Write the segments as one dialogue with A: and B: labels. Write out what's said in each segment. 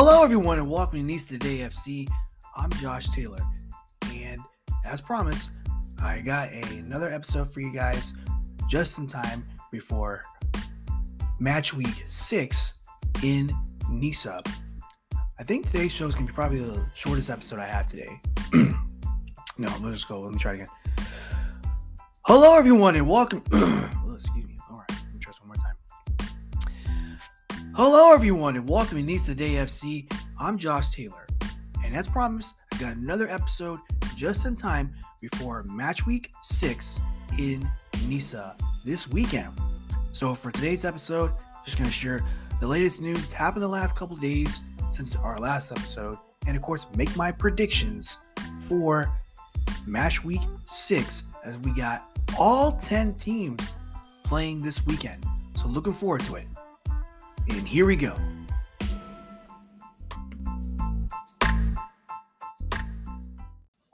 A: Hello, everyone, and welcome to NISA Today FC. I'm Josh Taylor, and as promised, I got a, another episode for you guys just in time before match week six in Nisa. I think today's show is going to be probably the shortest episode I have today. no, let's just go. Let me try it again. Hello, everyone, and welcome. Hello, everyone, and welcome to NISA Today FC. I'm Josh Taylor, and as promised, I got another episode just in time before match week six in Nisa this weekend. So, for today's episode, I'm just going to share the latest news that's happened the last couple days since our last episode, and of course, make my predictions for match week six as we got all 10 teams playing this weekend. So, looking forward to it. And here we go.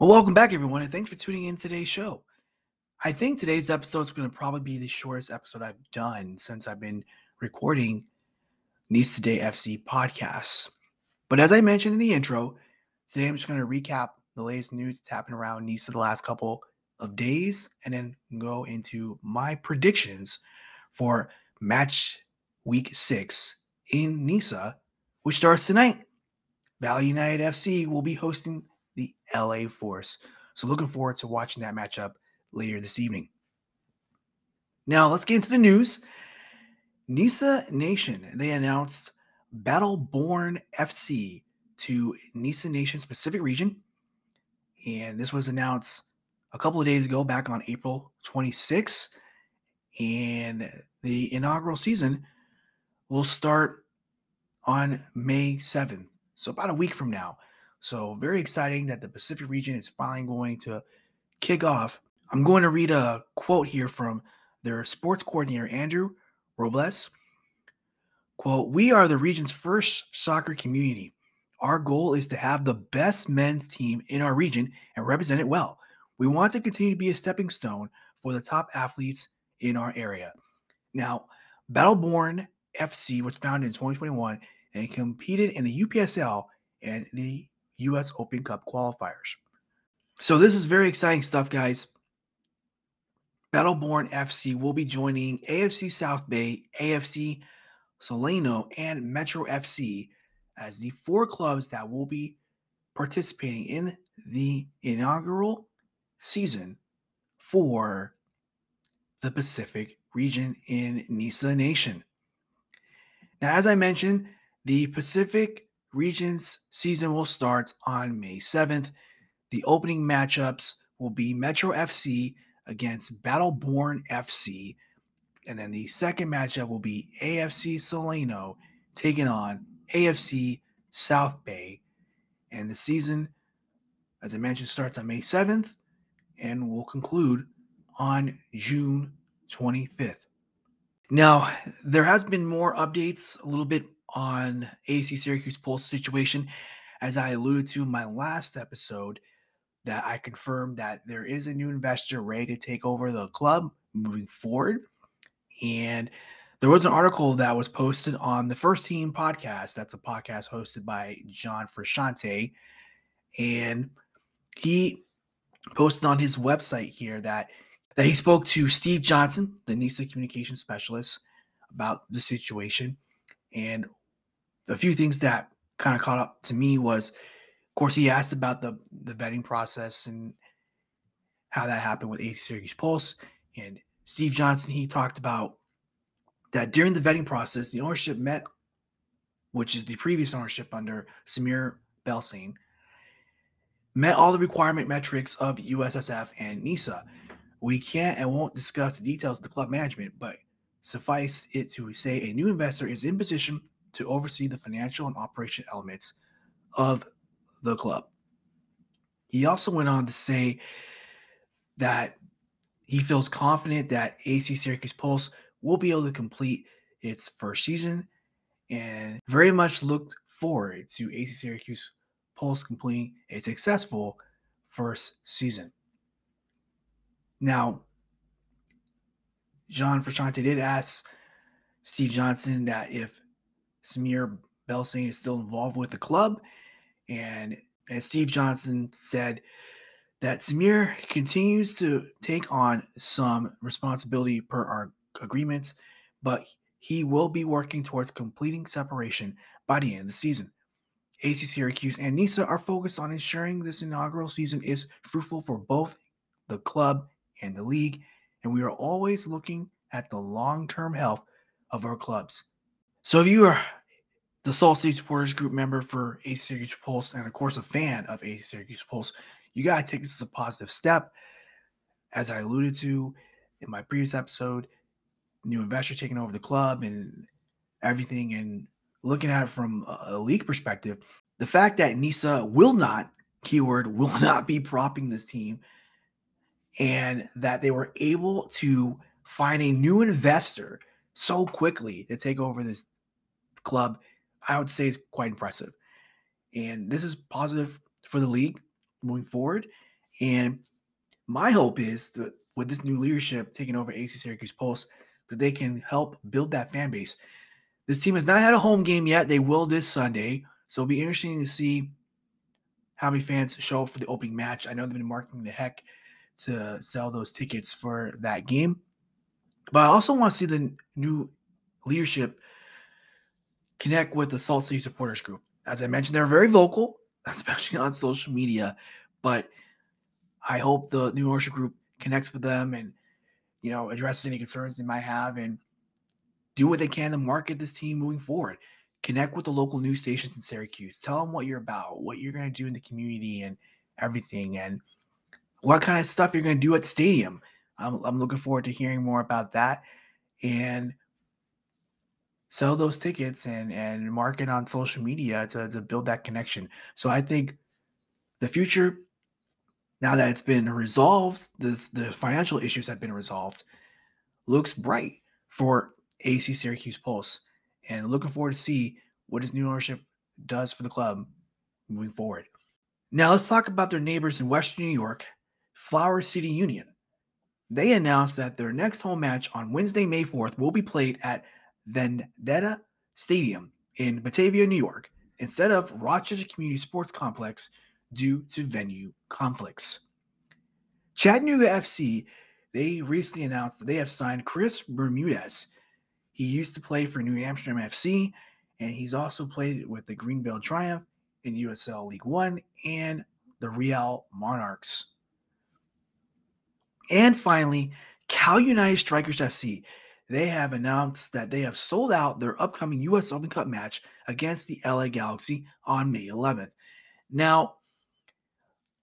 A: Well, welcome back, everyone, and thanks for tuning in today's show. I think today's episode is going to probably be the shortest episode I've done since I've been recording NISA Today FC podcasts. But as I mentioned in the intro, today I'm just going to recap the latest news that's happened around Nice the last couple of days and then go into my predictions for match week six in Nisa, which starts tonight. Valley United FC will be hosting the LA Force. So looking forward to watching that matchup later this evening. Now let's get into the news. Nisa Nation, they announced Battleborn FC to Nisa Nation Pacific region. And this was announced a couple of days ago, back on April 26th. And the inaugural season will start on May 7th. So, about a week from now. So, very exciting that the Pacific region is finally going to kick off. I'm going to read a quote here from their sports coordinator, Andrew Robles. Quote, We are the region's first soccer community. Our goal is to have the best men's team in our region and represent it well. We want to continue to be a stepping stone for the top athletes in our area. Now, Battleborn FC was founded in 2021 and competed in the UPSL and the US Open Cup qualifiers. So, this is very exciting stuff, guys. Battleborn FC will be joining AFC South Bay, AFC Solano, and Metro FC as the four clubs that will be participating in the inaugural season for the Pacific region in Nisa Nation. Now, as I mentioned, the Pacific region's season will start on May 7th. The opening matchups will be Metro FC against Battleborn FC. And then the second matchup will be AFC Solano taking on AFC South Bay. And the season, as I mentioned, starts on May 7th and will conclude on June 25th. Now, there has been more updates a little bit on AC Syracuse Pulse situation. As I alluded to in my last episode, that I confirmed that there is a new investor ready to take over the club moving forward. And there was an article that was posted on the First Team podcast. That's a podcast hosted by John Frusciante. And he posted on his website here that that he spoke to Steve Johnson, the NISA communication specialist, about the situation. And a few things that kind of caught up to me was, of course, he asked about the the vetting process and how that happened with AC Syracuse Pulse. And Steve Johnson, he talked about that during the vetting process, the ownership met, which is the previous ownership under Samir Belsain, met all the requirement metrics of USSF and NISA. We can't and won't discuss the details of the club management, but suffice it to say a new investor is in position to oversee the financial and operation elements of the club. He also went on to say that he feels confident that AC Syracuse Pulse will be able to complete its first season and very much looked forward to AC Syracuse Pulse completing a successful first season. Now, John Frusciante did ask Steve Johnson that if Samir Belsain is still involved with the club. And as Steve Johnson said, that Samir continues to take on some responsibility per our agreements, but he will be working towards completing separation by the end of the season. AC Syracuse and NISA are focused on ensuring this inaugural season is fruitful for both the club and the league, and we are always looking at the long term health of our clubs. So if you are the Salt City Supporters Group member for AC Syracuse Pulse, and of course a fan of AC Syracuse Pulse, you got to take this as a positive step. As I alluded to in my previous episode, new investors taking over the club and everything, and looking at it from a league perspective, the fact that NISA will not, keyword, will not be propping this team, and that they were able to find a new investor so quickly to take over this club, I would say is quite impressive. And this is positive for the league moving forward. And my hope is that with this new leadership taking over AC Syracuse Pulse, that they can help build that fan base. This team has not had a home game yet. They will this Sunday. So it'll be interesting to see how many fans show up for the opening match. I know they've been marking the heck to sell those tickets for that game. But I also want to see the new leadership connect with the Salt City Supporters Group. As I mentioned, they're very vocal, especially on social media. But I hope the new ownership group connects with them and you know addresses any concerns they might have and do what they can to market this team moving forward. Connect with the local news stations in Syracuse. Tell them what you're about, what you're going to do in the community, and everything, and what kind of stuff you're going to do at the stadium. I'm, I'm looking forward to hearing more about that and sell those tickets and and market on social media to, to build that connection. So I think the future, now that it's been resolved, this the financial issues have been resolved, looks bright for AC Syracuse Pulse. And looking forward to see what his new ownership does for the club moving forward. Now let's talk about their neighbors in Western New York, Flower City Union. They announced that their next home match on Wednesday, May 4th will be played at Vendetta Stadium in Batavia, New York, instead of Rochester Community Sports Complex due to venue conflicts. Chattanooga FC, they recently announced that they have signed Chris Bermudez he used to play for New Amsterdam FC, and he's also played with the Greenville Triumph in USL League One and the Real Monarchs. And finally, Cal United Strikers FC. They have announced that they have sold out their upcoming US Open Cup match against the LA Galaxy on May 11th. Now,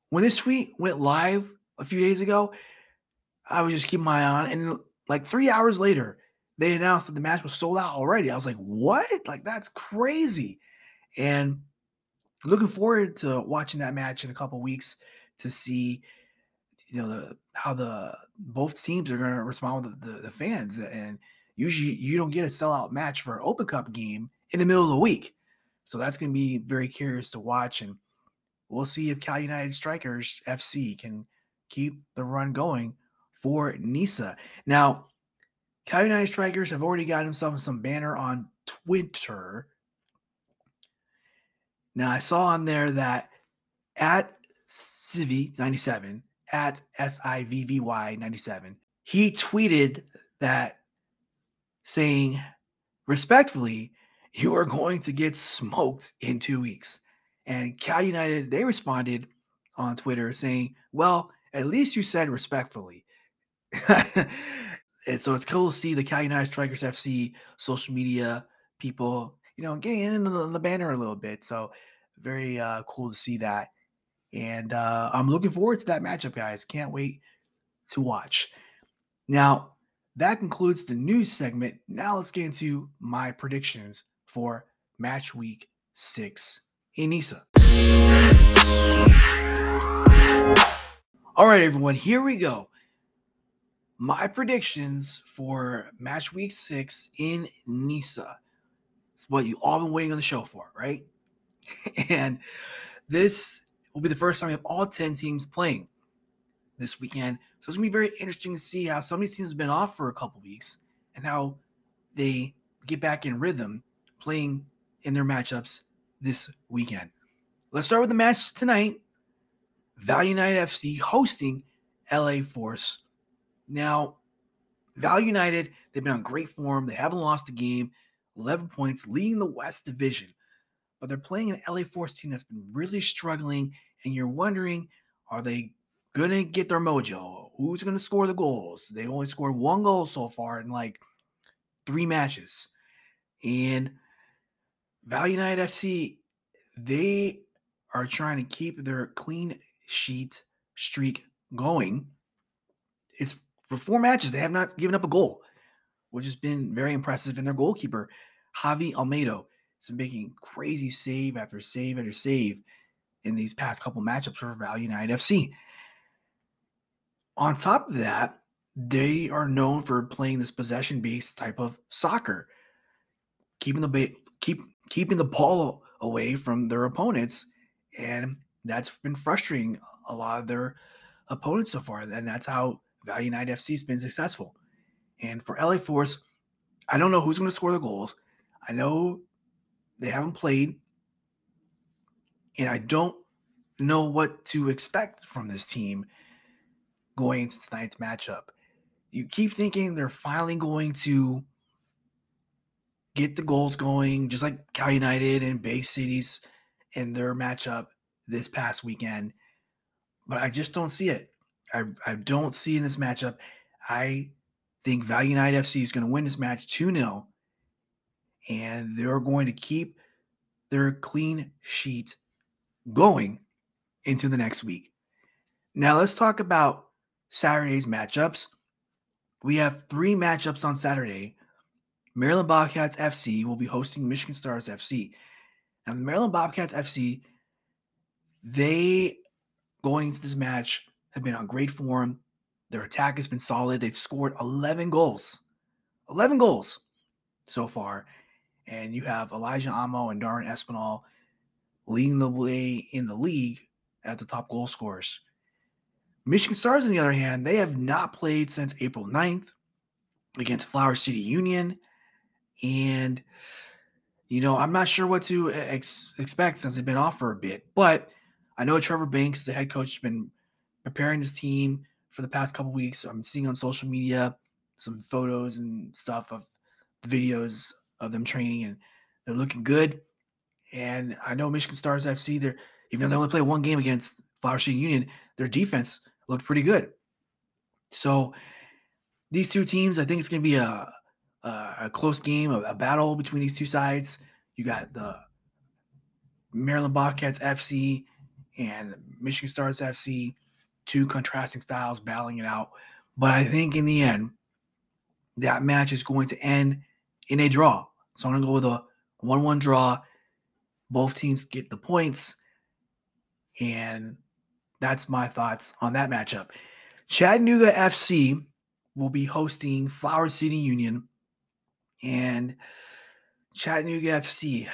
A: when this tweet went live a few days ago, I was just keeping my eye on, and like three hours later, they announced that the match was sold out already. I was like, what? Like, that's crazy. And looking forward to watching that match in a couple weeks to see, you know, the, how the both teams are going to respond with the, the, the, fans. And usually you don't get a sellout match for an Open Cup game in the middle of the week. So that's going to be very curious to watch. And we'll see if Cal United Strikers FC can keep the run going for NISA. Now, Cal United Strikers have already got themselves some banner on Twitter. Now I saw on there that at Sivvy97, at S-I-V-V-Y 97, he tweeted that saying, respectfully, you are going to get smoked in two weeks. And Cal United, they responded on Twitter saying, well, at least you said respectfully. and so it's cool to see the Cal United Strikers FC social media people, you know, getting into the, the banner a little bit. So very uh, cool to see that. And uh, I'm looking forward to that matchup, guys. Can't wait to watch. Now, that concludes the news segment. Now let's get into my predictions for match week six in NISA. All right, everyone, here we go my predictions for match week six in Nisa. It's what you all been waiting on the show for, right? and this will be the first time we have all 10 teams playing this weekend. So it's gonna be very interesting to see how some of these teams have been off for a couple weeks and how they get back in rhythm playing in their matchups this weekend. Let's start with the match tonight. Valley United FC hosting LA Force. Now, Valley United, they've been on great form. They haven't lost a game, 11 points, leading the West Division. But they're playing an LA Force team that's been really struggling, and you're wondering, are they to get their mojo? Who's to score the goals? They only scored one goal so far in like three matches. And Valley United FC, they are trying to keep their clean sheet streak going. It's for four matches, they have not given up a goal, which has been very impressive. And their goalkeeper, Javi Almeida, been making crazy save after save after save in these past couple matchups for Valley United FC. On top of that, they are known for playing this possession-based type of soccer, keeping the keep keeping the ball away from their opponents, and that's been frustrating a lot of their opponents so far. And that's how Valley United FC has been successful. And for LA Force, I don't know who's going to score the goals. I know they haven't played, and I don't know what to expect from this team going into tonight's matchup. You keep thinking they're finally going to get the goals going, just like Cal United and Bay Cities in their matchup this past weekend. But I just don't see it. I, I don't see in this matchup. I think Valley United FC is going to win this match 2 0. And they're going to keep their clean sheet going into the next week. Now, let's talk about Saturday's matchups. We have three matchups on Saturday. Maryland Bobcats FC will be hosting Michigan Stars FC. Now, the Maryland Bobcats FC, they going into this match have been on great form. Their attack has been solid. They've scored 11 goals. 11 goals so far. And you have Elijah Amo and Darren Espinal leading the way in the league at the top goal scorers. Michigan Stars, on the other hand, they have not played since April 9th against Flower City Union. And, you know, I'm not sure what to ex- expect since they've been off for a bit. But I know Trevor Banks, the head coach, has been preparing this team for the past couple weeks. I'm seeing on social media some photos and stuff of videos of them training, and they're looking good. And I know Michigan Stars FC, they're even though they only played one game against Flower City Union, their defense looked pretty good. So these two teams, I think it's going to be a, a, a close game, a, a battle between these two sides. You got the Maryland Bobcats FC and Michigan Stars FC two contrasting styles battling it out. But I think in the end, that match is going to end in a draw. So I'm going to go with a 1 1 draw. Both teams get the points. And that's my thoughts on that matchup. Chattanooga FC will be hosting Flower City Union. And Chattanooga FC,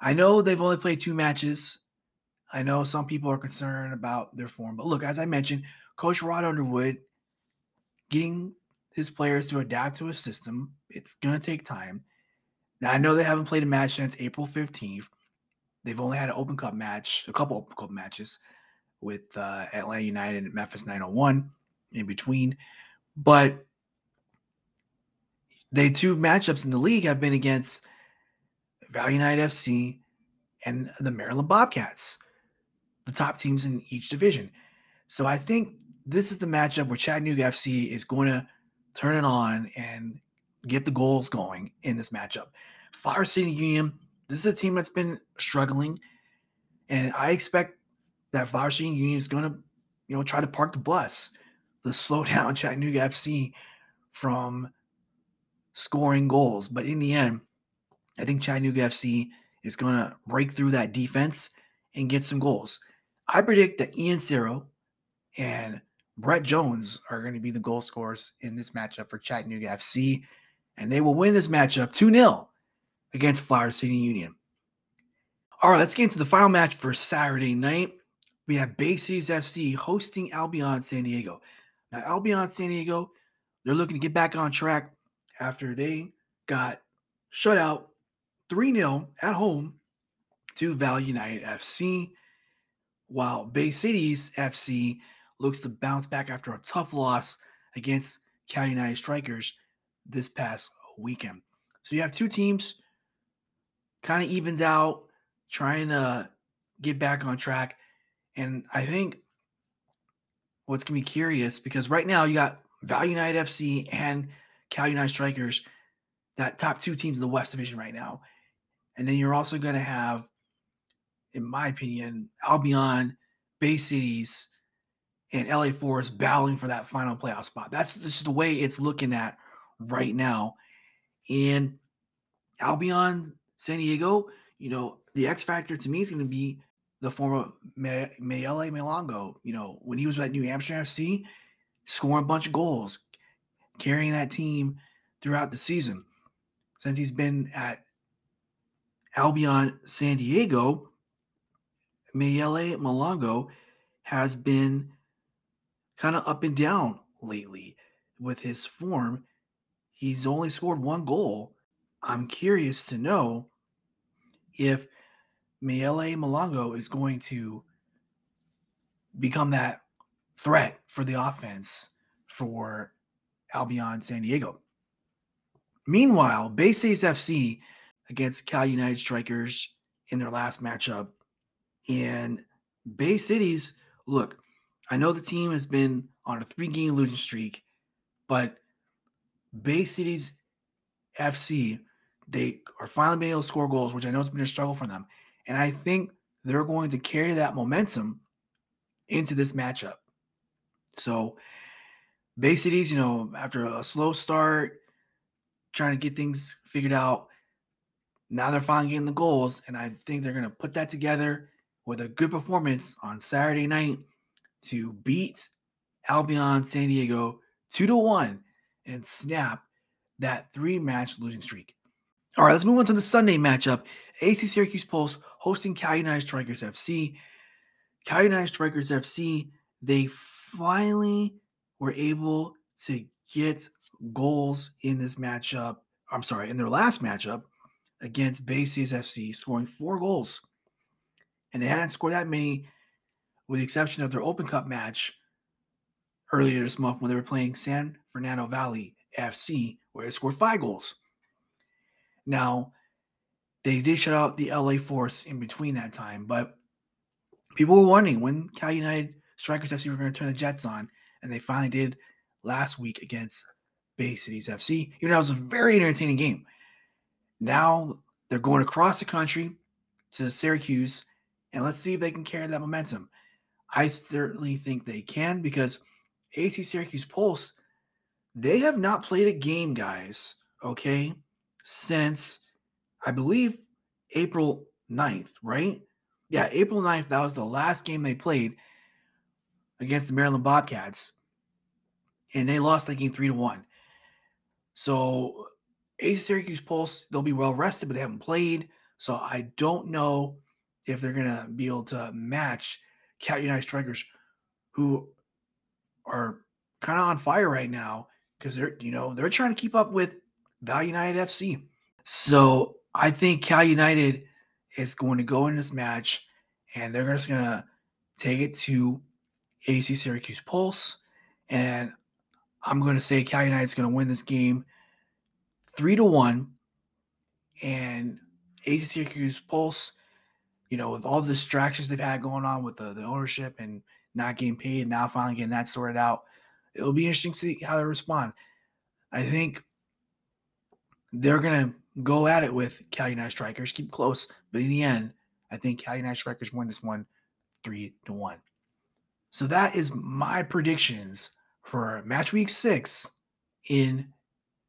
A: I know they've only played two matches. I know some people are concerned about their form, but look, as I mentioned, Coach Rod Underwood getting his players to adapt to a system, it's going to take time. Now, I know they haven't played a match since April 15th. They've only had an Open Cup match, a couple Open Cup matches with uh, Atlanta United and Memphis 901 in between. But they two matchups in the league have been against Valley United FC and the Maryland Bobcats the top teams in each division. So I think this is the matchup where Chattanooga FC is going to turn it on and get the goals going in this matchup. Flower City Union, this is a team that's been struggling, and I expect that Flower City Union is going to, you know, try to park the bus to slow down Chattanooga FC from scoring goals. But in the end, I think Chattanooga FC is going to break through that defense and get some goals. I predict that Ian Ciro and Brett Jones are going to be the goal scorers in this matchup for Chattanooga FC, and they will win this matchup 2 0 against Flower City Union. All right, let's get into the final match for Saturday night. We have Bay Cities FC hosting Albion San Diego. Now, Albion San Diego, they're looking to get back on track after they got shut out 3 0 at home to Valley United FC, while Bay Cities FC looks to bounce back after a tough loss against Cal United Strikers this past uh, weekend. So you have two teams, kind of evens out, trying to get back on track. And I think what's going to be curious because right now you got Valley United FC and Cal United Strikers, that top two teams in the West Division right now. And then you're also going to have, in my opinion, Albion, Bay Cities, and LA Force battling for that final playoff spot. That's just the way it's looking at right now. And Albion, San Diego, you know, the X factor to me is going to be the former Mayele Malongo. You know, when he was at New Hampshire FC, scoring a bunch of goals, carrying that team throughout the season. Since he's been at Albion San Diego, Mayele Malongo has been kind of up and down lately with his form. He's only scored one goal. I'm curious to know if Mayele Malongo is going to become that threat for the offense for Albion San Diego. Meanwhile, Bay Cities FC against Cal United Strikers in their last matchup. And Bay Cities, look, I know the team has been on a three game losing streak, but Bay Cities FC, they are finally being able to score goals, which I know has been a struggle for them. And I think they're going to carry that momentum into this matchup. So, Bay Cities, you know, after a slow start, trying to get things figured out, now they're finally getting the goals. And I think they're going to put that together with a good performance on Saturday night to beat Albion San Diego 2 to 1 and snap that three match losing streak. All right, let's move on to the Sunday matchup. AC Syracuse Pulse hosting Cal United Strikers FC. Cal United Strikers FC, they finally were able to get goals in this matchup. I'm sorry, in their last matchup against Bay Cities FC, scoring four goals. And they hadn't scored that many, with the exception of their Open Cup match earlier this month when they were playing San Fernando Valley FC, where they scored five goals. Now, they did shut out the LA Force in between that time, but people were wondering when Cal United Strikers FC were going to turn the Jets on, and they finally did last week against Bay Cities FC. Even though it was a very entertaining game. Now they're going across the country to Syracuse, and let's see if they can carry that momentum. I certainly think they can because AC Syracuse Pulse, they have not played a game, guys, okay, since I believe April 9th, right? Yeah, April 9th, that was the last game they played against the Maryland Bobcats. And they lost that game three to one. So AC Syracuse Pulse, they'll be well rested, but they haven't played. So I don't know if they're gonna be able to match Cal United Strikers, who are kind of on fire right now because they're you know they're trying to keep up with Valley United FC. So I think Cal United is going to go in this match and they're just going to take it to AC Syracuse Pulse. And I'm going to say Cal United is going to win this game three to one. And AC Syracuse Pulse, you know, with all the distractions they've had going on with the, the ownership and not getting paid, now finally getting that sorted out, it'll be interesting to see how they respond. I think they're going to go at it with Cal United Strikers, keep close, but in the end, I think Cal United Strikers win this one three to one. So that is my predictions for match week six in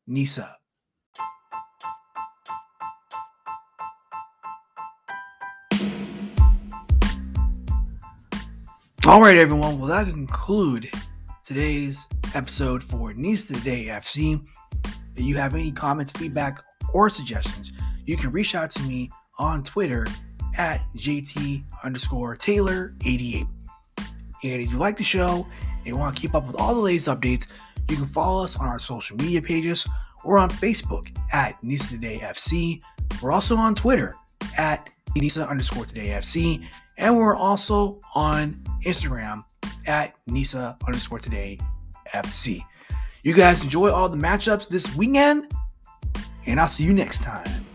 A: NISA. All right, everyone. Well, that conclude today's episode for NISA Today FC. If you have any comments, feedback, or suggestions, you can reach out to me on Twitter at JT underscore Taylor 88. And if you like the show and want to keep up with all the latest updates, you can follow us on our social media pages or on Facebook at NISA Today FC We're also on Twitter at Nisa underscore today FC, and we're also on Instagram at Nisa underscore today FC. You guys enjoy all the matchups this weekend, and I'll see you next time.